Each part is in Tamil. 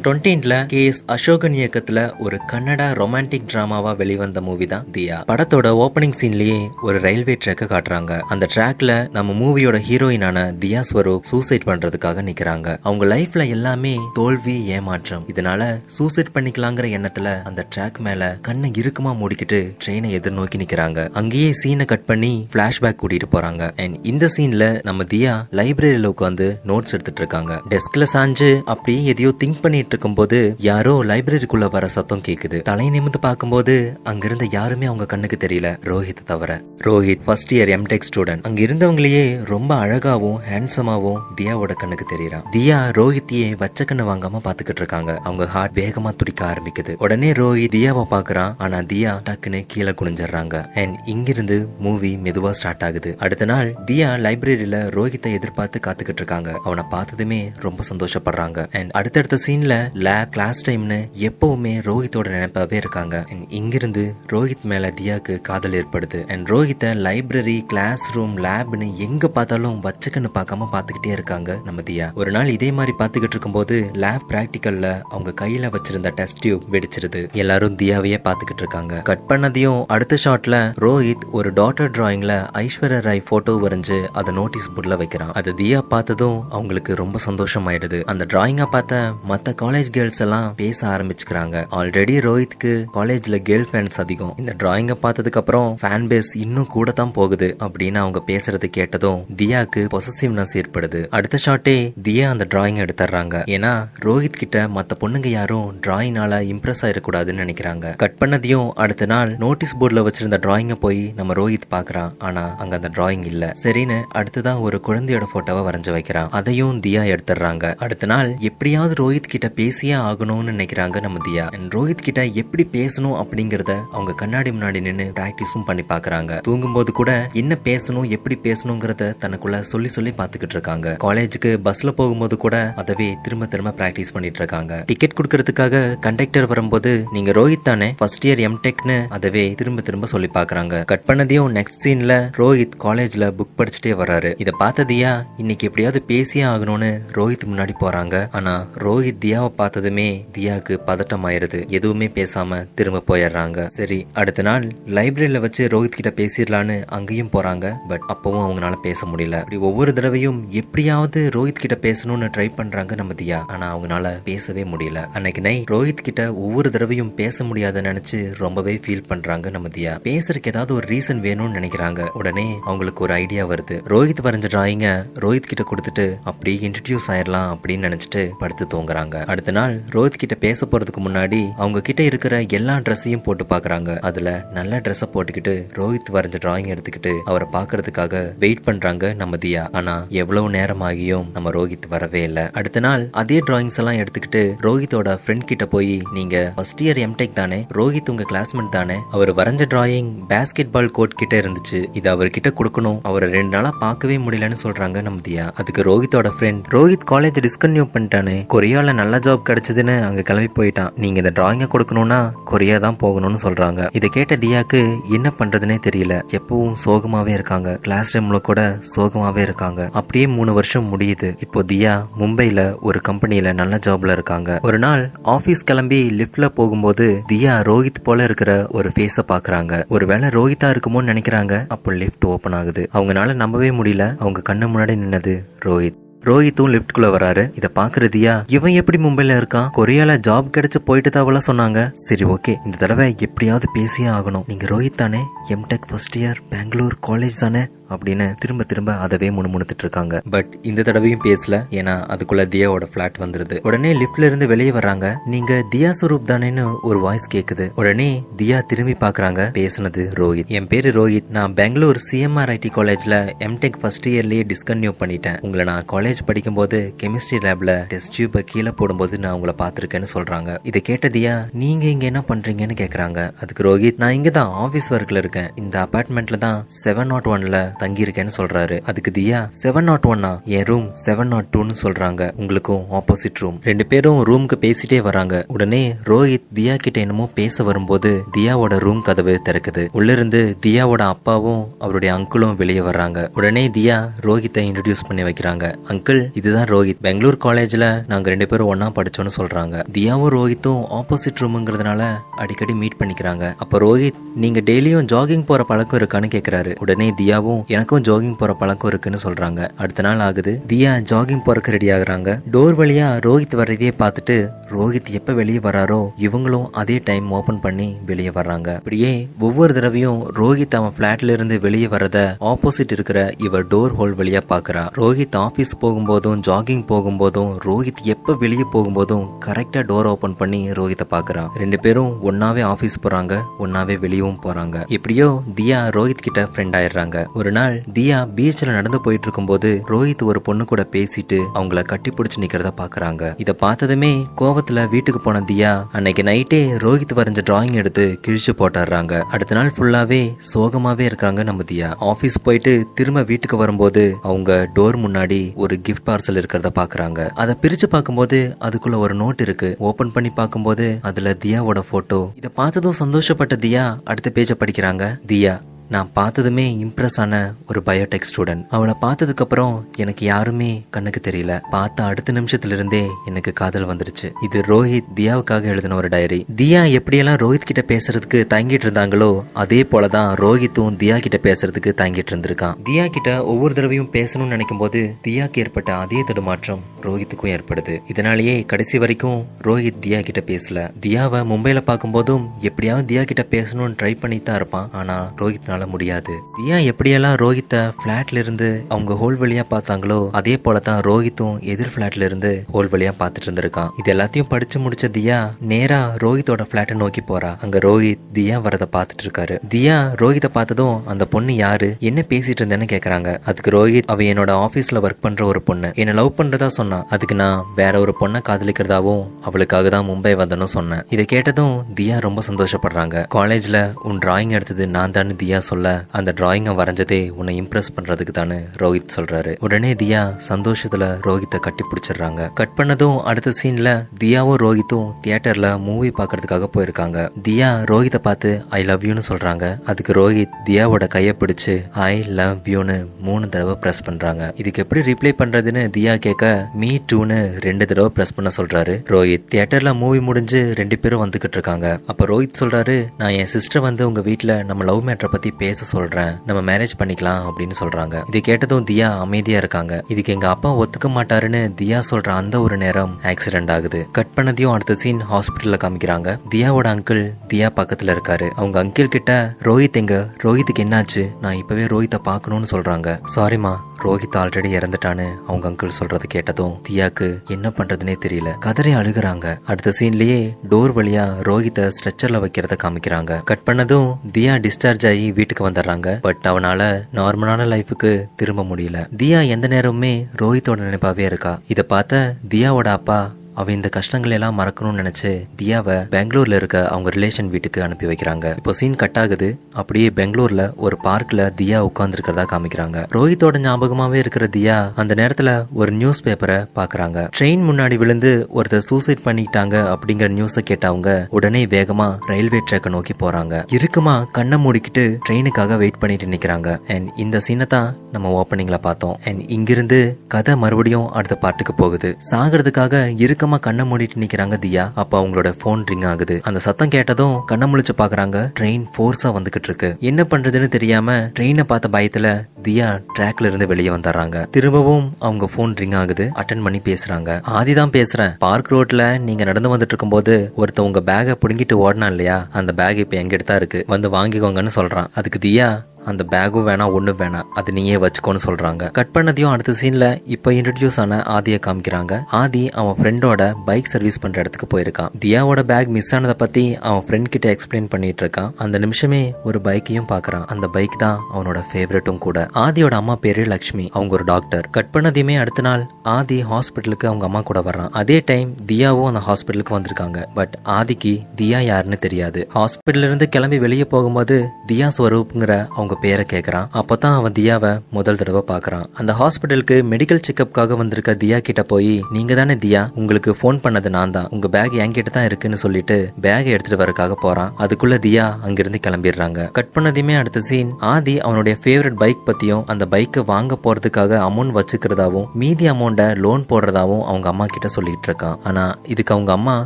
தௌசண்ட் டுவெண்ட்டீன்ல கே எஸ் அசோகன் இயக்கத்துல ஒரு கன்னடா ரொமான்டிக் டிராமாவா வெளிவந்த மூவி தான் தியா. படத்தோட ஓப்பனிங் சீன்லயே ஒரு ரயில்வே ட்ராக்க காட்டுறாங்க. அந்த ட்ராக்ல நம்ம மூவியோட ஹீரோயினான தியா ஸ்வரூப் சூசைட் பண்றதுக்காக நிக்கிறாங்க. அவங்க லைஃப்ல எல்லாமே தோல்வி ஏமாற்றம். இதனால சூசைட் பண்ணிக்கலாங்கிற எண்ணத்துல அந்த ட்ராக் மேல கண்ணை இறுக்கமா மூடிக்கிட்டு ட்ரெயினை எதிர்நோக்கி நிக்கிறாங்க. அங்கேயே சீனை கட் பண்ணி பிளாஷ்பேக் கூட்டிட்டு போறாங்க. அண்ட் இந்த சீன்ல நம்ம தியா லைப்ரரியில உட்காந்து நோட்ஸ் எடுத்துட்டு இருக்காங்க. டெஸ்க்ல சாஞ்சு அப்படியே எதையோ திங்க் பண்ணிட்டு இருக்கும்போது யாரோ லைப்ரரிக்குள்ள வர சத்தம் கேக்குது. தலை நிமிந்து பார்க்கும்போது அங்கிருந்த யாருமே அவங்க கண்ணுக்கு தெரியல. ரோஹித் தவிர. Rohit first year MTech student அங்க இருந்தவங்களையே ரொம்ப அழகாவும் ஹேண்ட்ஸமாவும் தியாவோட கண்ணுக்கு தெரியறான். தியா ரோஹித்தையே வச்ச கண்ணு வாங்காம பாத்துக்கிட்டு இருக்காங்க. அவங்க ஹார்ட் வேகமா துடிக்க ஆரம்பிக்குது. உடனே ரோஹித் தியாவை பாக்குறான் ஆனா தியா டக்குன்னு கீழே குனிஞ்சிடுறாங்க. அண்ட் இங்கிருந்து மூவி மெதுவா ஸ்டார்ட் ஆகுது. அடுத்த நாள் தியா லைப்ரரியில ரோஹித்தை எதிர்பார்த்து காத்துக்கிட்டு இருக்காங்க. அவனை பார்த்ததுமே ரொம்ப சந்தோஷப்படுறாங்க. அண்ட் அடுத்தடுத்த சீன்ல லேப் கிளாஸ் டைம்னு எப்பவுமே ரோஹித்தோட நினைப்பாவே இருக்காங்க. அண்ட் இங்கிருந்து ரோஹித் மேல தியாக்கு காதல் ஏற்படுது. அண்ட் ரோஹித்தை லைப்ரரி கிளாஸ் ரூம் லேப்னு எங்க பார்த்தாலும் வச்சுக்கன்னு பார்க்காம பார்த்துக்கிட்டே இருக்காங்க நம்ம தியா. ஒரு நாள் இதே மாதிரி பார்த்துக்கிட்டு இருக்கும்போது லேப் பிராக்டிக்கல்ல அவங்க கையில வச்சிருந்த டெஸ்ட் டியூப் வெடிச்சிருது. எல்லாரும் தியாவையே பார்த்துக்கிட்டு இருக்காங்க. கட் பண்ணதையும் அடுத்த ஷாட்ல ரோஹித் ஒரு டாட்டர் டிராயிங்ல ஐஸ்வர்யா ராய் போட்டோ வரைஞ்சு அதை நோட்டீஸ் போர்டில் வைக்கிறான். அதை தியா பார்த்ததும் அவங்களுக்கு ரொம்ப சந்தோஷம் ஆயிடுது அந்த டிராயிங்கை பார்த்த மற்ற காலேஜ் கேர்ள்ஸ் எல்லாம் பேச ஆரம்பிச்சுக்கிறாங்க. ஆல்ரெடி ரோஹித்க்கு காலேஜ்ல கேர்ள் ஃபேன்ஸ் அதிகம். இந்த டிராயிங்க பார்த்ததுக்கு அப்புறம் ஃபேன் பேஸ் இன்னும் கூட தான் போகுது அப்படின்னு அவங்க பேசுறது கேட்டதும் தியாக்கு பொசசிவ்னஸ் ஏற்படுது. அடுத்த ஷாட்டே தியா அந்த டிராயிங் எடுத்துறாங்க ஏன்னா ரோஹித் கிட்ட மத்த பொண்ணுங்க யாரும் டிராயிங்னால இம்ப்ரெஸ் ஆயிடக்கூடாதுன்னு நினைக்கிறாங்க. கட் பண்ணதையும் அடுத்த நாள் நோட்டீஸ் போர்டில் வச்சிருந்த டிராயிங்கை போய் நம்ம ரோஹித் பார்க்குறான். ஆனால் அங்க அந்த டிராயிங் இல்ல. சரின்னு அடுத்ததான் ஒரு குழந்தையோட போட்டோவை வரைஞ்சு வைக்கிறான். அதையும் தியா எடுத்துடுறாங்க. அடுத்த நாள் எப்படியாவது ரோஹித் கிட்ட பேசியே ஆகணும்னு நினைக்கிறாங்க நம்ம தியா. ரோஹித் கிட்ட எப்படி பேசணும் அப்படிங்கறத அவங்க கண்ணாடி முன்னாடி நின்னு பிராக்டிஸும் பண்ணி பாக்குறாங்க. தூங்கும்போது கூட என்ன பேசணும் எப்படி பேசணுங்கிறத தனக்குள்ள சொல்லி சொல்லி பாத்துக்கிட்டு இருக்காங்க. காலேஜுக்கு பஸ்ல போகும்போது கூட அதவே திரும்ப திரும்ப பிராக்டிஸ் பண்ணிட்டு இருக்காங்க. டிக்கெட் கொடுக்கறதுக்காக கண்டக்டர் வரும்போது நீங்க ரோஹித் தானே? ஃபர்ஸ்ட் இயர் எம்டெக்னு அதவே திரும்ப திரும்ப சொல்லி பாக்குறாங்க. கட் பண்ணதையும் நெக்ஸ்ட் சீன்ல ரோஹித் காலேஜ்ல புக் படிச்சுட்டே வராரு இதை பார்த்ததியா இன்னைக்கு எப்படியாவது பேசியே ஆகணும்னு ரோஹித் முன்னாடி போறாங்க. ஆனா ரோஹித் தியா தியாவை பார்த்ததுமே தியாவுக்கு பதட்டம் ஆயிடுது எதுவுமே பேசாம திரும்ப போயிடுறாங்க. சரி அடுத்த நாள் லைப்ரரியில வச்சு ரோஹித் கிட்ட பேசிடலான்னு அங்கேயும் போறாங்க. பட் அப்பவும் அவங்களால பேச முடியல. அப்படி ஒவ்வொரு தடவையும் எப்படியாவது ரோஹித் கிட்ட பேசணும்னு ட்ரை பண்றாங்க நம்ம தியா. ஆனா அவங்களால பேசவே முடியல. அன்னைக்கு நை ரோஹித் கிட்ட ஒவ்வொரு தடவையும் பேச முடியாத நினைச்சு ரொம்பவே ஃபீல் பண்றாங்க நம்ம தியா. பேசுறதுக்கு ஏதாவது ஒரு ரீசன் வேணும்னு நினைக்கிறாங்க. உடனே அவங்களுக்கு ஒரு ஐடியா வருது. ரோஹித் வரைஞ்ச டிராயிங்க ரோஹித் கிட்ட கொடுத்துட்டு அப்படியே இன்ட்ரடியூஸ் ஆயிடலாம் அப்படின்னு நினைச்சிட்டு படுத்து தூங்குறாங்க. அடுத்த நாள் ரோஹித் கிட்ட பேச போறதுக்கு முன்னாடி அவங்க கிட்ட இருக்கிற எல்லா ட்ரெஸ்ஸையும் போட்டு பாக்குறாங்க. அதுல நல்ல ட்ரெஸ்ஸை போட்டுக்கிட்டு ரோஹித் வரைஞ்ச டிராயிங் எடுத்துக்கிட்டு அவரை பாக்குறதுக்காக வெயிட் பண்றாங்க நம்ம தியா. ஆனா எவ்வளவு நேரம் ஆகியும் நம்ம ரோஹித் வரவே இல்லை. அடுத்த நாள் அதே டிராயிங்ஸ் எல்லாம் எடுத்துக்கிட்டு ரோஹித்தோட ஃப்ரெண்ட் கிட்ட போய் நீங்க ஃபர்ஸ்ட் இயர் எம்டெக் தானே? ரோஹித் உங்க கிளாஸ்மேட் தானே? அவர் வரைஞ்ச டிராயிங் பேஸ்கெட் பால் கோர்ட் கிட்ட இருந்துச்சு. இது அவர்கிட்ட கொடுக்கணும். அவரை ரெண்டு நாளா பார்க்கவே முடியலன்னு சொல்றாங்க நம்ம தியா. அதுக்கு ரோஹித்தோட ஃப்ரெண்ட் ரோஹித் காலேஜ் டிஸ்கன்யூ பண்ணிட்டானே. கொரியால நல்ல ஜாப் கிடைச்சதுன்னு அங்க கிளம்பி போயிட்டான். நீங்க இந்த டிராயிங்கை கொடுக்கணும்னா கொரியா தான் போகணும்னு சொல்றாங்க. இதை கேட்ட தியாக்கு என்ன பண்ணுறதுனே தெரியல. எப்பவும் சோகமாவே இருக்காங்க. கிளாஸ் ரூம்ல கூட சோகமாவே இருக்காங்க. அப்படியே மூணு வருஷம் முடியுது. இப்போ தியா மும்பைல ஒரு கம்பெனில நல்ல ஜாப்ல இருக்காங்க. ஒரு நாள் ஆபீஸ் கிளம்பி லிஃப்ட்ல போகும்போது தியா ரோஹித் போல இருக்கிற ஒரு ஃபேஸ பாக்குறாங்க. ஒருவேளை ரோஹித்தா இருக்குமோன்னு நினைக்கிறாங்க. அப்போ லிஃப்ட் ஓபன் ஆகுது. அவங்கனால நம்பவே முடியல. அவங்க கண்ணு முன்னாடி நின்னது ரோஹித். ரோஹித்தும் லிஃப்ட்குள்ள வராரு. இத பாக்குறதியா இவன் எப்படி மும்பைல இருக்கான்? கொரியால ஜாப் கிடைச்சு போயிட்டு தான் சொன்னாங்க. சரி ஓகே இந்த தடவை எப்படியாவது பேசியே ஆகணும். நீங்க ரோஹித் தானே? MTech first year Bangalore college தானே? அப்படின்னு திரும்ப திரும்ப அதவே முணுமுணுத்துட்டு இருக்காங்க. பட் இந்த தடவையும் பேசல. ஏன்னா அதுக்குள்ள தியாவோட பிளாட் வந்துருது. உடனே லிஃப்ட்ல இருந்து வெளியே வர்றாங்க. நீங்க தியா சுரூப் தானேன்னு ஒரு வாய்ஸ் கேக்குது. உடனே தியா திரும்பி பாக்குறாங்க பேசுனது ரோஹித். என் பேரு ரோஹித். நான் பெங்களூர் சிஎம்ஆர்ஐடி காலேஜ்ல எம்டெக் ஃபர்ஸ்ட் இயர்லயே டிஸ்கன்யூ பண்ணிட்டேன். உங்களை நான் காலேஜ் படிக்கும்போது கெமிஸ்ட்ரி லேப்ல டெஸ்ட் டியூபை கீழே போடும்போது நான் உங்களை பார்த்திருக்கேன்னு சொல்றாங்க. இதை கேட்ட தியா நீங்க இங்க என்ன பண்றீங்கன்னு கேக்குறாங்க. அதுக்கு ரோஹித் நான் இங்க தான் ஆபீஸ் ஒர்க்ல இருக்கேன். இந்த அபார்ட்மெண்ட்ல தான் செவன் நாட் oh ஒன்ல தங்கி இருக்கேன்னு சொல்றாரு. அதுக்கு தியா செவன் நாட் ஒன்னா என் ரூம் செவன் நாட் டூன்னு சொல்றாங்க. உங்களுக்கும் ஆப்போசிட் ரூம் ரெண்டு பேரும் ரூமுக்கு பேசிட்டே வராங்க. உடனே ரோஹித் தியா கிட்ட என்னமோ பேச வரும்போது தியாவோட ரூம் கதவு திறக்குது. உள்ள இருந்து தியாவோட அப்பாவும் அவருடைய அங்கிளும் வெளியே வர்றாங்க. உடனே தியா ரோஹித்தை இன்ட்ரடியூஸ் பண்ணி வைக்கிறாங்க. அங்க அங்கிள் இதுதான் ரோஹித். பெங்களூர் காலேஜ்ல நாங்க ரெண்டு பேரும் ஒன்னா படிச்சோம்னு சொல்றாங்க. தியாவும் ரோஹித்தும் ஆப்போசிட் ரூமுங்கிறதுனால அடிக்கடி மீட் பண்ணிக்கிறாங்க. அப்ப ரோஹித் நீங்க டெய்லியும் ஜாகிங் போற பழக்கம் இருக்கான்னு கேக்குறாரு. உடனே தியாவும் எனக்கும் ஜாகிங் போற பழக்கம் இருக்குன்னு சொல்றாங்க. அடுத்த நாள் ஆகுது. தியா ஜாகிங் போறக்கு ரெடி ஆகுறாங்க. டோர் வழியா ரோஹித் வர்றதையே பார்த்துட்டு ரோஹித் எப்ப வெளியே வராரோ இவங்களும் அதே டைம் ஓபன் பண்ணி வெளியே வர்றாங்க. அப்படியே ஒவ்வொரு தடவையும் ரோஹித் அவன் பிளாட்ல இருந்து வெளியே வர்றத ஆப்போசிட் இருக்கிற இவர் டோர் ஹோல் வழியா பாக்குறா ரோஹித் ஆபீஸ் போகும்போதும் ஜாகிங் போகும்போதும் ரோஹித் எப்ப வெளியே போகும்போதும் கரெக்டா டோர் ஓபன் பண்ணி ரோஹித்தை பாக்குறான் ரெண்டு பேரும் ஒன்னாவே ஆபீஸ் போறாங்க ஒன்னாவே வெளியவும் போறாங்க. எப்படியோ தியா ரோஹித் கிட்ட ஃப்ரெண்ட் ஆயிடுறாங்க. ஒரு நாள் தியா பீச்ல நடந்து போயிட்டு இருக்கும்போது ரோஹித் ஒரு பொண்ணு கூட பேசிட்டு அவங்கள கட்டி பிடிச்சி நிக்கிறத பாக்குறாங்க இதை பார்த்ததுமே கோவத்துல வீட்டுக்கு போன தியா அன்னைக்கு நைட்டே ரோஹித் வரைஞ்ச டிராயிங் எடுத்து கிழிச்சு போட்டுறாங்க அடுத்த நாள் ஃபுல்லாவே சோகமாவே இருக்காங்க நம்ம தியா. ஆபீஸ் போயிட்டு திரும்ப வீட்டுக்கு வரும்போது அவங்க டோர் முன்னாடி ஒரு கிஃப்ட் பார்சல் இருக்கிறத பாக்குறாங்க அதை பிரிச்சு பார்க்கும்போது அதுக்குள்ள ஒரு நோட் இருக்கு. ஓபன் பண்ணி பார்க்கும்போது அதுல தியாவோட போட்டோ இத பார்த்ததும் சந்தோஷப்பட்ட தியா அடுத்த பேஜ படிக்கிறாங்க. தியா. நான் பார்த்ததுமே இம்ப்ரெஸ் ஆன ஒரு பயோடெக் ஸ்டூடெண்ட் அவளை பார்த்ததுக்கு அப்புறம் எனக்கு யாருமே கண்ணுக்கு தெரியல. பார்த்த அடுத்த நிமிஷத்துல இருந்தே எனக்கு காதல் வந்துருச்சு. இது ரோஹித் தியாவுக்காக எழுதின ஒரு டைரி தியா எப்படியெல்லாம் ரோஹித் கிட்ட பேசுறதுக்கு தங்கிட்டு இருந்தாங்களோ அதே போலதான் ரோஹித்தும் தியா கிட்ட பேசுறதுக்கு தங்கிட்டு இருந்திருக்கான். தியா கிட்ட ஒவ்வொரு தடவையும் பேசணும்னு நினைக்கும் போது தியாக்கு ஏற்பட்ட அதே தடுமாற்றம் ரோஹித்துக்கும் ஏற்படுது. இதனாலேயே கடைசி வரைக்கும் ரோஹித் தியா கிட்ட பேசல. தியாவை மும்பைல பார்க்கும்போதும் எப்படியாவது தியா கிட்ட பேசணும்னு ட்ரை பண்ணி தான் இருப்பான். ஆனா ரோஹித்னால முடியாது. தியா எப்படியெல்லாம் ரோஹித்த பிளாட்ல இருந்து அவங்க ஹோல் வழியா பார்த்தாங்களோ அதே போல தான் ரோஹித்தும் எதிர் பிளாட்ல இருந்து ஹோல் வழியா பார்த்துட்டு இருந்திருக்கான். இது எல்லாத்தையும் படிச்சு முடிச்ச தியா நேரா ரோஹித்தோட பிளாட்டை நோக்கி போறா. அங்க ரோஹித் தியா வரத பார்த்துட்டு இருக்காரு. தியா ரோஹித்தை பார்த்ததும் அந்த பொண்ணு யாரு என்ன பேசிட்டு இருந்தேன்னு கேக்குறாங்க. அதுக்கு ரோஹித் அவ என்னோட ஆபீஸ்ல ஒர்க் பண்ற ஒரு பொண்ணு. என்ன லவ் பண்றதா சொன்னா அதுக்கு நான் வேற ஒரு பொண்ணை காதலிக்கிறதாவும் அவளுக்காக தான் மும்பை வந்தனும் சொன்னேன். இதை கேட்டதும் தியா ரொம்ப சந்தோஷப்படுறாங்க. காலேஜ்ல உன் டிராயிங் எடுத்தது நான் தான் தியா சொல்ல அந்த டிராயிங்கை வரைஞ்சதே உன்னை இம்ப்ரெஸ் பண்றதுக்கு தானே ரோஹித் சொல்றாரு. உடனே தியா சந்தோஷத்துல ரோஹித்தை கட்டி பிடிச்சிடுறாங்க. கட் பண்ணதும் அடுத்த சீன்ல தியாவும் ரோஹித்தும் தியேட்டர்ல மூவி பார்க்கறதுக்காக போயிருக்காங்க. தியா ரோஹித்தை பார்த்து ஐ லவ் யூன்னு சொல்றாங்க. அதுக்கு ரோஹித் தியாவோட கையை பிடிச்சு ஐ லவ் யூன்னு மூணு தடவை பிரஸ் பண்றாங்க. இதுக்கு எப்படி ரிப்ளை பண்றதுன்னு தியா கேட்க மீ டூன்னு ரெண்டு தடவை பிரஸ் பண்ண சொல்றாரு. ரோஹித் தியேட்டர்ல மூவி முடிஞ்சு ரெண்டு பேரும் வந்துகிட்டு இருக்காங்க. அப்ப ரோஹித் சொல்றாரு நான் என் சிஸ்டர் வந்து உங்க வீட்டுல நம்ம லவ் மேட்டரை பத்தி பேச சொல்றேன். நம்ம மேரேஜ் பண்ணிக்கலாம் அப்படின்னு சொல்றாங்க. இது கேட்டதும் தியா அமைதியா இருக்காங்க. இதுக்கு எங்க அப்பா ஒத்துக்க மாட்டாருன்னு தியா சொல்ற அந்த ஒரு நேரம் ஆக்சிடென்ட் ஆகுது. கட் பண்ணதையும் அடுத்த சீன் ஹாஸ்பிட்டல்ல காமிக்கிறாங்க. தியாவோட அங்கிள் தியா பக்கத்துல இருக்காரு. அவங்க அங்கிள் கிட்ட ரோஹித் எங்க? ரோஹித்துக்கு என்னாச்சு? நான் இப்பவே ரோஹித்தை பார்க்கணும்னு சொல்றாங்க. சாரிமா ரோஹித் ஆல்ரெடி இறந்துட்டான்னு அவங்க அங்கிள் சொல்றது கேட்டதும் தியாக்கு என்ன பண்றதுனே தெரியல. கதறி அழுகுறாங்க. அடுத்த சீன்லயே டோர் வழியா ரோஹித்த ஸ்ட்ரெச்சர்ல வைக்கிறத காமிக்கிறாங்க. கட் பண்ணதும் தியா டிஸ்சார்ஜ் ஆகி வீட்டுக்கு வந்துடுறாங்க. பட் அவனால நார்மலான லைஃபுக்கு திரும்ப முடியல. தியா எந்த நேரமுமே ரோஹித்தோட நினைப்பாவே இருக்கா. இத பார்த்த தியாவோட அப்பா அவ இந்த கஷ்டங்களை எல்லாம் மறக்கணும்னு நினைச்சு தியாவை பெங்களூர்ல இருக்க அவங்க ரிலேஷன் வீட்டுக்கு அனுப்பி வைக்கிறாங்க. இப்போ சீன் கட் ஆகுது. அப்படியே பெங்களூர்ல ஒரு பார்க்ல தியா உட்கார்ந்து இருக்கிறதா காமிக்கிறாங்க. ரோஹித்தோட ஞாபகமாவே இருக்கிற தியா அந்த நேரத்துல ஒரு நியூஸ் பேப்பரை பாக்குறாங்க. ட்ரெயின் முன்னாடி விழுந்து ஒருத்தர் சூசைட் பண்ணிட்டாங்க அப்படிங்கிற நியூஸை கேட்டவங்க உடனே வேகமா ரயில்வே ட்ராக்கை நோக்கி போறாங்க. இருக்குமா கண்ணை மூடிக்கிட்டு ட்ரெயினுக்காக வெயிட் பண்ணிட்டு நிக்கிறாங்க. அண்ட் இந்த சீனை தான் நம்ம ஓப்பனிங்ல பார்த்தோம். அண்ட் இங்கிருந்து கதை மறுபடியும் அடுத்த பாட்டுக்கு போகுது. சாகிறதுக்காக இறுக்கமா கண்ணை மூடிட்டு நிக்கிறாங்க தியா. அப்ப அவங்களோட போன் ரிங் ஆகுது. அந்த சத்தம் கேட்டதும் கண்ணை முழிச்சு பாக்குறாங்க. ட்ரெயின் ஃபோர்ஸாக வந்துகிட்டு இருக்கு. என்ன பண்றதுன்னு தெரியாம ட்ரெயினை பார்த்த பயத்துல தியா ட்ராக்ல இருந்து வெளியே வந்துடுறாங்க. திரும்பவும் அவங்க போன் ரிங் ஆகுது. அட்டன் பண்ணி பேசுறாங்க. ஆதி தான் பேசுறேன். பார்க் ரோட்ல நீங்க நடந்து வந்துட்டு இருக்கும்போது ஒருத்த உங்க பேகை புடுங்கிட்டு ஓடினா இல்லையா? அந்த பேக் இப்ப எங்கிட்ட தான் இருக்கு. வந்து வாங்கிக்கோங்கன்னு சொல்றான். அதுக்கு தியா அந்த பேகும் வேணாம் ஒன்றும் வேணாம். அது நீயே வச்சுக்கோன்னு சொல்கிறாங்க கட் பண்ணதையும் அடுத்த சீனில் இப்போ இன்ட்ரடியூஸ் ஆன ஆதியை காமிக்கிறாங்க. ஆதி அவன் ஃப்ரெண்டோட பைக் சர்வீஸ் பண்ணுற இடத்துக்கு போயிருக்கான். தியாவோட பேக் மிஸ் ஆனதை பற்றி அவன் ஃப்ரெண்ட் கிட்ட எக்ஸ்பிளைன் பண்ணிட்டு இருக்கான். அந்த நிமிஷமே ஒரு பைக்கையும் பார்க்குறான். அந்த பைக் தான் அவனோட ஃபேவரட்டும் கூட. ஆதியோட அம்மா பேரு லக்ஷ்மி. அவங்க ஒரு டாக்டர் கட் பண்ணதையுமே அடுத்த நாள் ஆதி ஹாஸ்பிட்டலுக்கு அவங்க அம்மா கூட வர்றான். அதே டைம் தியாவும் அந்த ஹாஸ்பிட்டலுக்கு வந்திருக்காங்க. பட் ஆதிக்கு தியா யாருன்னு தெரியாது. ஹாஸ்பிட்டல்ல இருந்து கிளம்பி வெளியே போகும்போது தியா ஸ்வரூப்ங்கிற அவங்க அவங்க பேரை கேட்கறான் அப்பதான் அவன் தியாவை முதல் தடவை பார்க்கறான். அந்த ஹாஸ்பிட்டலுக்கு மெடிக்கல் செக்அப்காக வந்திருக்க தியா கிட்ட போய் நீங்க தானே தியா? உங்களுக்கு ஃபோன் பண்ணது நான் தான். உங்க பேக் என்கிட்ட தான் இருக்குன்னு சொல்லிட்டு பேக் எடுத்துட்டு வரக்காக போறான். அதுக்குள்ள தியா அங்கிருந்து கிளம்பிடுறாங்க. கட் பண்ணதையுமே அடுத்த சீன் ஆதி அவனுடைய ஃபேவரட் பைக் பத்தியும் அந்த பைக்கை வாங்க போறதுக்காக அமௌண்ட் வச்சுக்கிறதாவும் மீதி அமௌண்ட்டை லோன் போடுறதாவும் அவங்க அம்மா கிட்ட சொல்லிட்டு இருக்கான். ஆனா இதுக்கு அவங்க அம்மா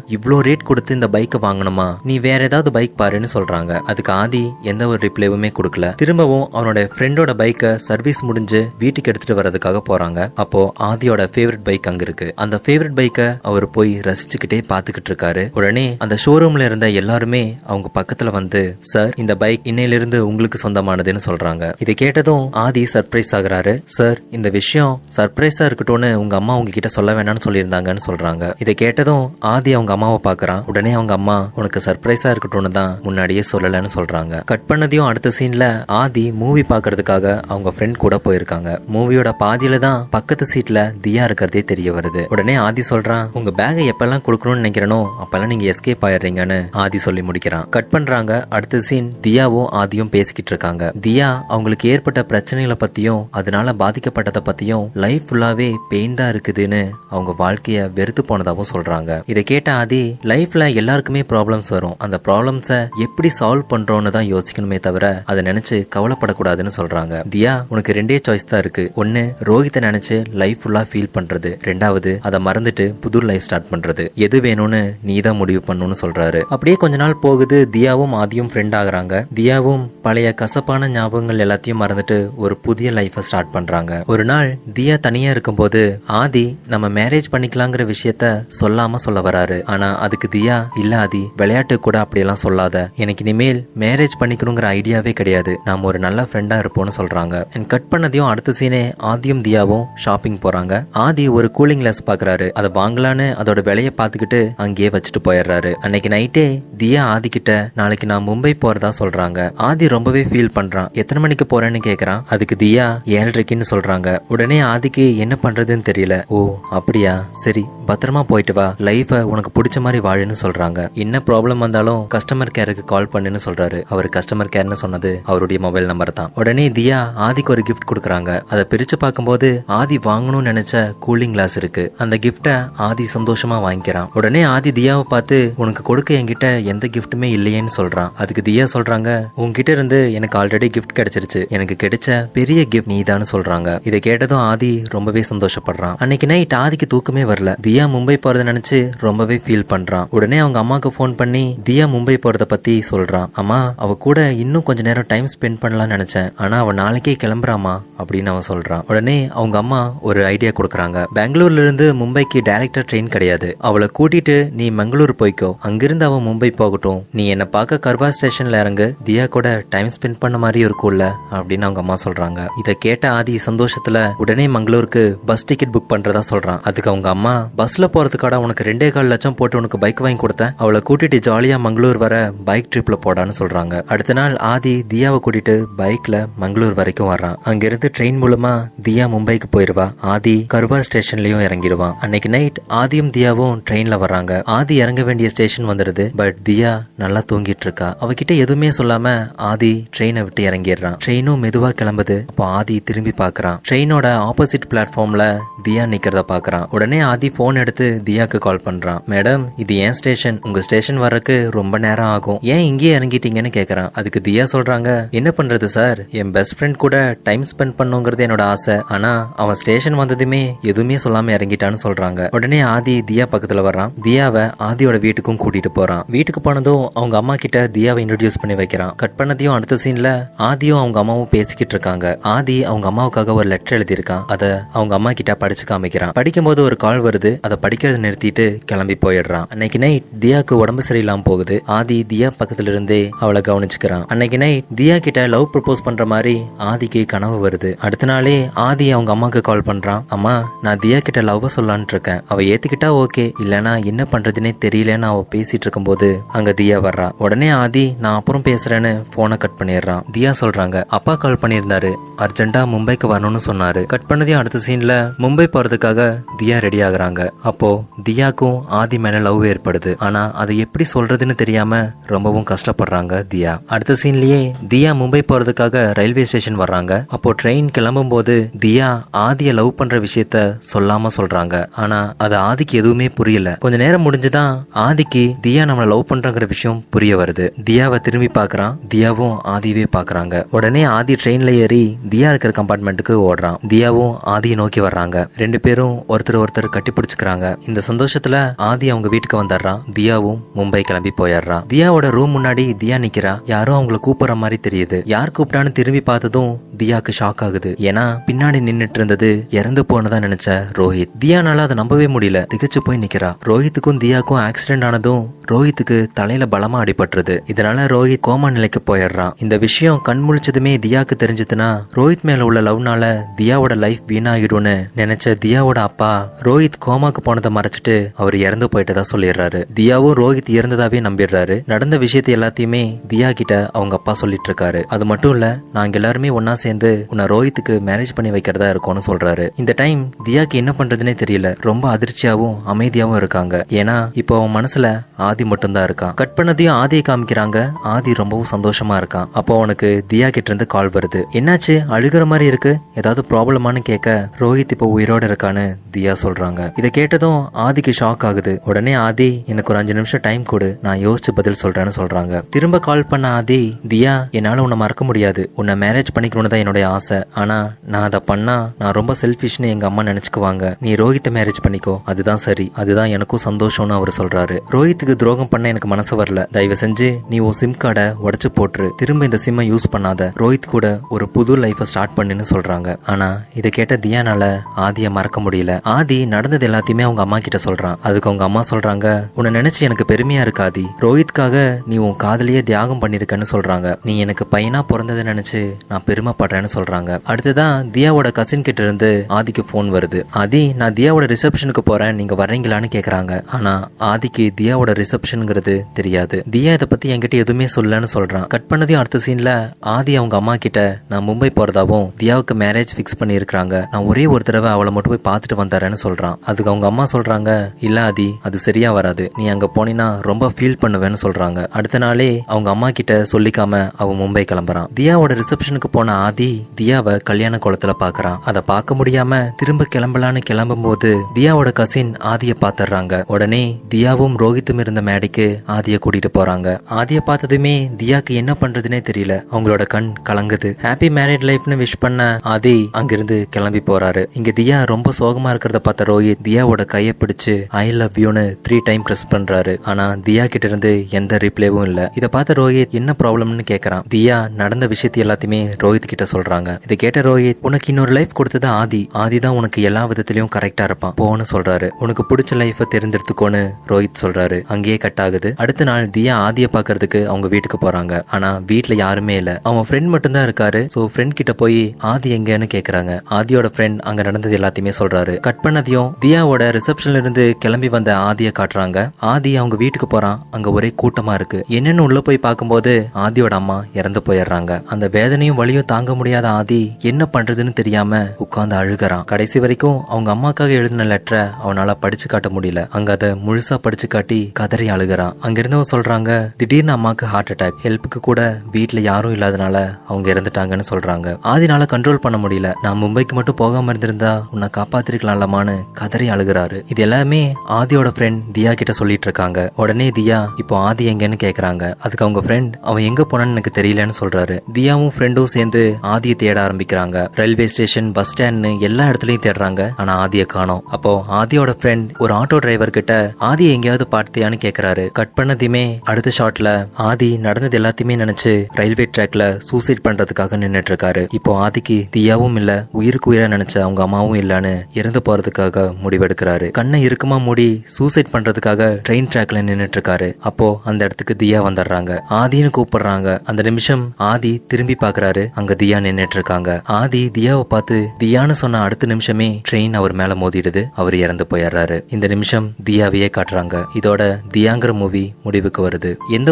இவ்ளோ ரேட் கொடுத்து இந்த பைக்கை வாங்கணுமா? நீ வேற ஏதாவது பைக் பாருன்னு சொல்றாங்க. அதுக்கு ஆதி எந்த ஒரு ரிப்ளைவுமே கொடுக்கல. திரும்ப திரும்பவும் அவனோட ஃப்ரெண்டோட பைக்கை சர்வீஸ் முடிஞ்சு வீட்டுக்கு எடுத்துட்டு வர்றதுக்காக போறாங்க. அப்போ ஆதியோட ஃபேவரட் பைக் அங்க இருக்கு. அந்த ஃபேவரட் பைக்கை அவர் போய் ரசிச்சுக்கிட்டே பாத்துக்கிட்டு இருக்காரு. உடனே அந்த ஷோரூம்ல இருந்த எல்லாருமே அவங்க பக்கத்துல வந்து சார் இந்த பைக் இன்னையிலிருந்து உங்களுக்கு சொந்தமானதுன்னு சொல்றாங்க. இதை கேட்டதும் ஆதி சர்ப்ரைஸ் ஆகுறாரு. சார் இந்த விஷயம் சர்ப்ரைஸா இருக்கட்டும்னு உங்க அம்மா உங்ககிட்ட சொல்ல வேணாம்னு சொல்லியிருந்தாங்கன்னு சொல்றாங்க. இதை கேட்டதும் ஆதி அவங்க அம்மாவை பாக்குறான். உடனே அவங்க அம்மா உனக்கு சர்ப்ரைஸா இருக்கட்டும்னு தான் முன்னாடியே சொல்லலன்னு சொல்றாங்க. கட் பண்ணதையும் அடுத்த சீன்ல ஆதி ஆதி மூவி பாக்குறதுக்காக அவங்க ஃப்ரெண்ட் கூட போயிருக்காங்க. மூவியோட பாதியில தான் பக்கத்து சீட்ல தியா இருக்கிறதே தெரிய வருது. உடனே ஆதி சொல்றான் உங்க பேகை எப்பெல்லாம் கொடுக்கணும்னு நினைக்கிறனோ அப்பெல்லாம் நீங்க எஸ்கேப் ஆயிடுறீங்கன்னு ஆதி சொல்லி முடிக்கிறான். கட் பண்றாங்க. அடுத்த சீன் தியாவும் ஆதியும் பேசிக்கிட்டு இருக்காங்க. தியா அவங்களுக்கு ஏற்பட்ட பிரச்சனைகளை பத்தியும் அதனால பாதிக்கப்பட்டதை பத்தியும் லைஃப் ஃபுல்லாவே பெயின் தான் இருக்குதுன்னு அவங்க வாழ்க்கைய வெறுத்து போனதாகவும் சொல்றாங்க. இதை கேட்ட ஆதி லைஃப்ல எல்லாருக்குமே ப்ராப்ளம்ஸ் வரும். அந்த ப்ராப்ளம்ஸை எப்படி சால்வ் பண்றோம்னு தான் யோசிக்கணுமே தவிர அதை நினைச்சு கவலைப்படக்கூடாதுன்னு சொல்றாங்க. தியா உனக்கு ரெண்டே சாய்ஸ் தான் இருக்கு. ஒன்னு ரோஹித்தை நினைச்சு லைஃப் ஃபுல்லா ஃபீல் பண்றது. ரெண்டாவது அதை மறந்துட்டு புது லைஃப் ஸ்டார்ட் பண்றது. எது வேணும்னு நீ தான் முடிவு பண்ணணும்னு சொல்றாரு. அப்படியே கொஞ்ச நாள் போகுது தியாவும் ஆதியும் ஃப்ரெண்ட் ஆகுறாங்க. தியாவும் பழைய கசப்பான ஞாபகங்கள் எல்லாத்தையும் மறந்துட்டு ஒரு புதிய லைஃபை ஸ்டார்ட் பண்றாங்க. ஒரு நாள் தியா தனியா இருக்கும்போது ஆதி நம்ம மேரேஜ் பண்ணிக்கலாங்கிற விஷயத்த சொல்லாம சொல்ல வராரு. ஆனா அதுக்கு தியா இல்ல ஆதி விளையாட்டு கூட அப்படியெல்லாம் சொல்லாத. எனக்கு இனிமேல் மேரேஜ் பண்ணிக்கணுங்கிற ஐடியாவே கிடையாது. நான் ஒரு நல்ல ஃப்ரெண்டா இருப்போம்னு சொல்றாங்க. அண்ட் கட் பண்ணதையும் அடுத்த சீனே ஆதியும் தியாவும் ஷாப்பிங் போறாங்க. ஆதி ஒரு கூலிங் கிளாஸ் பாக்குறாரு. அதை வாங்கலான்னு அதோட விலையை பார்த்துக்கிட்டு அங்கேயே வச்சுட்டு போயிடுறாரு. அன்னைக்கு நைட்டே தியா ஆதி கிட்ட நாளைக்கு நான் மும்பை போறதா சொல்றாங்க. ஆதி ரொம்பவே ஃபீல் பண்றான். எத்தனை மணிக்கு போறேன்னு கேக்குறான். அதுக்கு தியா ஏழரைக்குன்னு சொல்றாங்க. உடனே ஆதிக்கு என்ன பண்றதுன்னு தெரியல. ஓ அப்படியா? சரி பத்திரமா போயிட்டு வா. லைஃப உனக்கு பிடிச்ச மாதிரி வாழுன்னு சொல்றாங்க. என்ன ப்ராப்ளம் வந்தாலும் கஸ்டமர் கேருக்கு கால் பண்ணுன்னு சொல்றாரு. அவர் கஸ்டமர் கேர்னு சொன்னது அவருடைய மொபைல் நம்பர் தான். உடனே தியா ஆதிக்கு ஒரு கிஃப்ட் கொடுக்குறாங்க. அதை பிரிச்சு பார்க்கும்போது ஆதி வாங்கணும்னு நினைச்ச கூலிங் கிளாஸ் இருக்கு. அந்த கிஃப்டை ஆதி சந்தோஷமா வாங்கிக்கிறான். உடனே ஆதி தியாவை பார்த்து உனக்கு கொடுக்க என்கிட்ட எந்த கிஃப்ட்டுமே இல்லையேன்னு சொல்றான். அதுக்கு தியா சொல்றாங்க உன்கிட்ட இருந்து எனக்கு ஆல்ரெடி கிஃப்ட் கிடைச்சிருச்சு. எனக்கு கிடைச்ச பெரிய கிஃப்ட் நீதான்னு சொல்றாங்க. இதை கேட்டதும் ஆதி ரொம்பவே சந்தோஷப்படுறான். அன்னைக்கு நைட் ஆதிக்கு தூக்கமே வரல. தியா மும்பை போறத நினைச்சு ரொம்பவே ஃபீல் பண்றான். உடனே அவங்க அம்மாக்கு ஃபோன் பண்ணி தியா மும்பை போறத பத்தி சொல்றான். அம்மா அவ கூட இன்னும் கொஞ்ச நேரம் டைம் ஸ்பெண்ட் பண்ணலாம்னு நினைச்சேன். ஆனா அவன் நாளைக்கே கிளம்புறாமா அப்படின்னு அவன் சொல்றான். உடனே அவங்க அம்மா ஒரு ஐடியா கொடுக்குறாங்க. பெங்களூர்ல இருந்து மும்பைக்கு டைரக்டர் ட்ரெயின் கிடையாது. அவளை கூட்டிட்டு நீ மங்களூர் போய்க்கோ. அங்கிருந்து அவன் மும்பை போகட்டும். நீ என்ன பார்க்க கர்வா ஸ்டேஷன்ல இறங்கு. தியா கூட டைம் ஸ்பெண்ட் பண்ண மாதிரி இருக்கும்ல அப்படின்னு அவங்க அம்மா சொல்றாங்க. இதை கேட்ட ஆதி சந்தோஷத்துல உடனே மங்களூருக்கு பஸ் டிக்கெட் புக் பண்றதா சொல்றான். அதுக்கு அவங்க அம்மா பஸ்ல போறதுக்காட உனக்கு ரெண்டே கால் லட்சம் போட்டு உனக்கு பைக் வாங்கி கொடுத்தேன். அவளை கூட்டிட்டு ஜாலியா மங்களூர் வர பைக் ட்ரிப்ல போடான்னு சொல்றாங்க. அடுத்த நாள் ஆதி தியாவை கூட்டிட்டு பைக்ல மங்களூர் வரைக்கும் வர்றான். அங்கிருந்து ட்ரெயின் மூலமா தியா மும்பைக்கு போயிருவா. ஆதி கருவார் ஸ்டேஷன்லயும் இறங்கிடுவான் அன்னைக்கு நைட் ஆதியும் தியாவும் ட்ரெயின்ல வர்றாங்க. ஆதி இறங்க வேண்டிய ஸ்டேஷன் வந்துடுது பட் தியா நல்லா தூங்கிட்டு இருக்கா. அவகிட்ட எதுவுமே சொல்லாம ஆதி ட்ரெயினை விட்டு இறங்கிடுறான். ட்ரெயினும் மெதுவா கிளம்புது. அப்போ ஆதி திரும்பி பார்க்கறான் ட்ரெயினோட ஆப்போசிட் பிளாட்ஃபார்ம்ல தியா நிக்கிறத பாக்குறான். உடனே ஆதி போன் எடுத்து தியாக்கு கால் பண்றான். மேடம் இது ஏன் ஸ்டேஷன் உங்க ஸ்டேஷன் வரக்கு ரொம்ப நேரம் ஆகும். ஏன் இங்கேயே இறங்கிட்டீங்கன்னு கேக்குறான். அதுக்கு தியா சொல்றாங்க என்ன பண்ணுறது சார். என் பெஸ்ட் ஃப்ரெண்ட் கூட டைம் ஸ்பெண்ட் பண்ணுங்கிறது என்னோட ஆசை. ஆனால் அவன் ஸ்டேஷன் வந்ததுமே எதுவுமே சொல்லாமல் இறங்கிட்டான்னு சொல்கிறாங்க உடனே ஆதி தியா பக்கத்தில் வர்றான். தியாவை ஆதியோட வீட்டுக்கும் கூட்டிட்டு போகிறான் வீட்டுக்கு போனதும் அவங்க அம்மா கிட்ட தியாவை இன்ட்ரடியூஸ் பண்ணி வைக்கிறான். கட் பண்ணதையும் அடுத்த சீனில் ஆதியும் அவங்க அம்மாவும் பேசிக்கிட்டு இருக்காங்க. ஆதி அவங்க அம்மாவுக்காக ஒரு லெட்டர் எழுதியிருக்கான். அதை அவங்க அம்மா கிட்ட படிச்சு காமிக்கிறான். படிக்கும்போது ஒரு கால் வருது. அதை படிக்கிறத நிறுத்திட்டு கிளம்பி போயிடுறான். அன்னைக்கு நைட் தியாவுக்கு உடம்பு சரியில்லாம போகுது. ஆதி தியா பக்கத்துல இருந்தே அவளை கவனிச்சுக்கிறான். அன்னைக்கு நைட் தியா கிட்ட லவ் ப்ரப்போஸ் பண்ற மாதிரி ஆதிக்கு கனவு வருது. அடுத்த நாளே ஆதி அவங்க அம்மாவுக்கு கால் பண்றான். அம்மா நான் தியா கிட்ட லவ் சொல்லான் இருக்கேன். அவ ஏத்துக்கிட்டா ஓகே இல்லனா என்ன பண்றதுனே தெரியலன்னு அவ பேசிட்டு இருக்கும்போது அங்க தியா வர்றா. உடனே ஆதி நான் அப்புறம் பேசுறேன்னு போனை கட் பண்ணிடுறான். தியா சொல்றாங்க. அப்பா கால் பண்ணியிருந்தாரு. அர்ஜென்ட்டாக மும்பைக்கு வரணும்னு சொன்னாரு. கட் பண்ணதையும் அடுத்த சீன்ல மும்பை போறதுக்காக தியா ரெடி ஆகுறாங்க. அப்போ தியாக்கும் ஆதி மேல லவ் ஏற்படுது. ஆனா அதை எப்படி சொல்றதுன்னு தெரியாம ரொம்பவும் கஷ்டப்படுறாங்க தியா. அடுத்த சீன்லயே தியா மும்பை மும்பை போறதுக்காக ரயில்வே ஸ்டேஷன் வர்றாங்க. அப்போ ட்ரெயின் கிளம்பும் போது தியா ஆதிய லவ் பண்ற விஷயத்த சொல்லாம சொல்றாங்க. ஆனா அது ஆதிக்கு எதுவுமே புரியல. கொஞ்ச நேரம் முடிஞ்சுதான் ஆதிக்கு தியா நம்மளை லவ் பண்றங்கிற விஷயம் புரிய வருது. தியாவை திரும்பி பாக்குறான் தியாவும் ஆதியவே பாக்குறாங்க உடனே ஆதி ட்ரெயின்ல ஏறி தியா இருக்கிற கம்பார்ட்மெண்ட்டுக்கு ஓடுறான். தியாவும் ஆதியை நோக்கி வர்றாங்க. ரெண்டு பேரும் ஒருத்தர் ஒருத்தர் கட்டி பிடிச்சுக்கிறாங்க. இந்த சந்தோஷத்துல ஆதி அவங்க வீட்டுக்கு வந்துடுறான். தியாவும் மும்பை கிளம்பி போயிடுறான். தியாவோட ரூம் முன்னாடி தியா நிக்கிறா. யாரும் அவங்கள கூப்பிடுற மாதிரி தெரியுது. யார் கூப்பிட்டான்னு திரும்பி பார்த்ததும் தியாக்கு ஷாக் ஆகுது. ஏன்னா பின்னாடி நின்னுட்டு இருந்தது இறந்து போனதா நினைச்ச ரோஹித். தியானால அதை நம்பவே முடியல. திகச்சு போய் நிக்கிறா. ரோஹித்துக்கும் தியாக்கும் ஆக்சிடென்ட் ஆனதும் ரோஹித்துக்கு தலையில பலமா அடிபட்டுருது. இதனால ரோஹித் கோமா நிலைக்கு போயிடுறான். இந்த விஷயம் கண் முழிச்சதுமே தியாக்கு தெரிஞ்சதுன்னா ரோஹித் மேல உள்ள லவ்னால தியாவோட லைஃப் வீணாகிடும்னு நினைச்ச தியாவோட அப்பா ரோஹித் கோமாக்கு போனதை மறைச்சிட்டு அவர் இறந்து போயிட்டதா சொல்லிடுறாரு. தியாவும் ரோஹித் இறந்ததாவே நம்பிடுறாரு. நடந்த விஷயத்தை எல்லாத்தையுமே தியா கிட்ட அவங்க அப்பா சொல்லிட்டு இருக்காரு. அது மட்டும் இல்ல நாங்க எல்லாருமே ஒன்னா சேர்ந்து உன்னை ரோஹித்துக்கு மேரேஜ் பண்ணி வைக்கிறதா இருக்கோம்னு சொல்றாரு. இந்த டைம் தியாக்கு என்ன பண்றதுனே தெரியல. ரொம்ப அதிர்ச்சியாவும் அமைதியாவும் இருக்காங்க. ஏன்னா இப்போ அவன் மனசுல ஆதி மட்டும்தான் இருக்கான். கட் பண்ணதையும் ஆதியை காமிக்கிறாங்க. ஆதி ரொம்பவும் சந்தோஷமா இருக்கான். அப்போ அவனுக்கு தியா கிட்ட இருந்து கால் வருது. என்னாச்சு? அழுகிற மாதிரி இருக்கு? ஏதாவது ப்ராப்ளமானு கேட்க ரோஹித் இப்போ உயிரோட இருக்கான்னு தியா சொல்றாங்க. இதை கேட்டதும் ஆதிக்கு ஷாக் ஆகுது. உடனே ஆதி எனக்கு ஒரு அஞ்சு நிமிஷம் டைம் கொடு. நான் யோசிச்சு பதில் சொல்றேன்னு சொல்றாங்க. திரும்ப கால் பண்ண ஆதி தியா என்னால உன்னை மறக்க முடியாது. உன்னை மேரேஜ் பண்ணிக்கணும்னு தான் என்னுடைய ஆசை. ஆனா நான் அதை பண்ணா நான் ரொம்ப செல்ஃபிஷ்னு எங்க அம்மா நினைச்சுக்குவாங்க. நீ ரோஹித்தை மேரேஜ் பண்ணிக்கோ. அதுதான் சரி. அதுதான் எனக்கும் சந்தோஷம்னு அவர் சொல்றாரு. ரோஹித்துக்கு துரோகம் பண்ண எனக்கு மனசு வரல. தயவு செஞ்சு நீ உன் சிம் கார்டை உடச்சு போட்டுரு. திரும்ப இந்த சிம்மை யூஸ் பண்ணாத. ரோஹித் கூட ஒரு புது லைஃபை ஸ்டார்ட் பண்ணுன்னு சொல்றாங்க. ஆனா இதை கேட்ட தியானால ஆதியை மறக்க முடியல. ஆதி நடந்தது எல்லாத்தையுமே அவங்க அம்மா கிட்ட சொல்றான். அதுக்கு அவங்க அம்மா சொல்றாங்க உன்னை நினைச்சு எனக்கு பெருமையா இருக்காதி ரோஹித்காக நீ உன் காதலியே தியாகம் பண்ணிருக்கன்னு சொல்றாங்க. நீ எனக்கு பையன் பிறந்ததை நினைச்சு நான் பெருமைப்படுறேன்னு சொல்றாங்க. அடுத்ததான் தியாவோட கசின் கிட்ட இருந்து ஆதிக்கு ஃபோன் வருது. ஆதி நான் தியாவோட ரிசப்ஷனுக்கு போறேன். நீங்க வர்றீங்களான்னு கேக்குறாங்க. ஆனா ஆதிக்கு தியாவோட ரிசப்ஷனுங்கிறது தெரியாது. தியா இதை பத்தி என்கிட்ட எதுவுமே சொல்லலன்னு சொல்றான். கட் பண்ணதையும் அடுத்த சீன்ல ஆதி அவங்க அம்மா கிட்ட நான் மும்பை போறதாவும் தியாவுக்கு மேரேஜ் ஃபிக்ஸ் பண்ணி நான் ஒரே ஒரு தடவை அவளை மட்டும் போய் பார்த்துட்டு வந்தாரேன்னு சொல்றான். அதுக்கு அவங்க அம்மா சொல்றாங்க இல்ல ஆதி அது சரியா வராது. நீ அங்க போனீன்னா ரொம்ப ஃபீல் பண்ணுவேன்னு சொல்றாங்க. அடுத்த நாளே அவங்க அம்மா கிட்ட சொல்லிக்காம அவன் மும்பை கிளம்புறான் தியாவோட ரிசப்ஷனுக்கு போன ஆதி தியாவை கல்யாண குளத்துல பாக்குறான் அதை பார்க்க முடியாம திரும்ப கிளம்பலான்னு கிளம்பும் போது தியாவோட கசின் ஆதிய பாத்துறாங்க. உடனே தியாவும் ரோஹித்தும் இருந்த மேடைக்கு ஆதிய கூட்டிட்டு போறாங்க. ஆதிய பார்த்ததுமே தியாக்கு என்ன பண்றதுனே தெரியல. அவங்களோட கண் கலங்குது. ஹாப்பி மேரிட் லைஃப்னு விஷ் பண்ண ஆதி அங்கிருந்து கிளம்பி போறாரு. இங்க தியா ரொம்ப சோகமா இருக்கிறத பார்த்த ரோஹித் தியாவோட கையை பிடிச்சு ஐ லவ் யூன்னு த்ரீ டைம் பிரஸ் பண்றாரு. ஆனா தியா கிட்ட இருந்து எந்த ரிப்ளேவும் இல்ல. இதை பார்த்த ரோஹித் என்ன ப்ராப்ளம்னு கேக்குறான். தியா நடந்த விஷயத்தை எல்லாத்தையுமே ரோஹித் கிட்ட சொல்றாங்க. இதை கேட்ட ரோஹித் உனக்கு இன்னொரு லைஃப் கொடுத்தது ஆதி. ஆதி தான் உனக்கு எல்லா விதத்திலயும் கரெக்டா இருப்பான். போன்னு சொல்றாரு. உனக்கு பிடிச்ச லைஃப தேர்ந்தெடுத்துக்கோன்னு ரோஹித் சொல்றாரு. அங்கேயே கட் ஆகுது. அடுத்த நாள் தியா ஆதியை பாக்குறதுக்கு அவங்க வீட்டுக்கு போறாங்க. ஆனா வீட்டுல யாருமே இல்ல. அவன் ஃப்ரெண்ட் மட்டும் தான் இருக்காரு. சோ ஃப்ரெண்ட் கிட்ட போய் ஆதி எங்கன்னு கேக்குறாங்க. ஆதியோட ஃப்ரெண்ட் அங்க நடந்தது எல்லாத்தையுமே சொல்றாரு. கட் பண்ணதையும் தியாவோட ரிசப்ஷன்ல இருந்து கிளம்பி வந்த ஆதிய காட்டுறாங்க. ஆதி அவங்க வீட்டுக்கு போறான். அங்க ஒரே கூட்டமா இருக்கு. என்னன்னு உள்ள போய் பார்க்கும்போது ஆதியோட அம்மா இறந்து போய் போயிடுறாங்க. அந்த வேதனையும் வழியும் தாங்க முடியாத ஆதி என்ன பண்றதுன்னு தெரியாம உட்கார்ந்து அழுகிறான். கடைசி வரைக்கும் அவங்க அம்மாக்காக எழுதின லெட்டரை அவனால படிச்சு காட்ட முடியல. அங்க அதை முழுசா படிச்சு காட்டி கதறி அழுகிறான். அங்க இருந்தவங்க சொல்றாங்க திடீர்னு அம்மாக்கு ஹார்ட் அட்டாக் ஹெல்ப்புக்கு கூட வீட்டுல யாரும் இல்லாதனால அவங்க இறந்துட்டாங்கன்னு சொல்றாங்க. ஆதினால கண்ட்ரோல் பண்ண முடியல. நான் மும்பைக்கு மட்டும் போகாம இருந்திருந்தா உன்னை காப்பாத்திருக்கலாம்லமான்னு கதறி அழுகிறாரு. இது எல்லாமே ஆதியோட ஃப்ரெண்ட் தியா கிட்ட சொல்லிட்டு இருக்காங்க. உடனே தியா இப்போ ஆதி எங்கன்னு கேக்குறாங்க. அதுக்கு அவங்க ஃப்ரெண்ட் அவன் எங்க போனான்னு எனக்கு தெரியலன்னு சொல்றாரு. தியாவும் ஃப்ரெண்டும் சேர்ந்து ஆதியை தேட ஆரம்பிக்கிறாங்க. ரயில்வே ஸ்டேஷன் பஸ் ஸ்டாண்ட்னு எல்லா இடத்துலயும் தேடுறாங்க. ஆனா ஆதியை காணோம். அப்போ ஆதியோட ஃப்ரெண்ட் ஒரு ஆட்டோ டிரைவர் கிட்ட ஆதியை எங்கேயாவது பார்த்தியான்னு கேக்குறாரு. கட் பண்ணதையுமே அடுத்த ஷாட்ல ஆதி நடந்தது எல்லாத்தையுமே நினைச்சு ரயில்வே ட்ராக்ல சூசைட் பண்றதுக்காக நின்னுட்டு இருக்காரு. இப்போ ஆதிக்கு தியாவும் இல்ல உயிருக்கு உயிரா நினைச்ச அவங்க அம்மாவும் இல்லன்னு இறந்து போறதுக்காக முடிவெடுக்கிறாரு. கண்ணை இருக்குமா மூடி சூசைட் பண்றதுக்காக ட்ரெயின் ட்ராக்ல நின்னுட்டு இருக்காரு. அப்போ அந்த இடத்துக்கு தியா வந்துடுறாங்க. ஆதின்னு கூப்பிடுறாங்க. அந்த நிமிஷம் ஆதி திரும்பி பாக்குறாரு அங்க தியா நின்னுட்டு இருக்காங்க ஆதி தியாவை பார்த்து தியான்னு சொன்ன அடுத்த நிமிஷமே ட்ரெயின் அவர் மேல மோதிடுது. அவர் இறந்து போயிடுறாரு. இந்த நிமிஷம் தியாவையே காட்டுறாங்க. இதோட தியாங்கிற மூவி முடிவுக்கு வருது. எந்த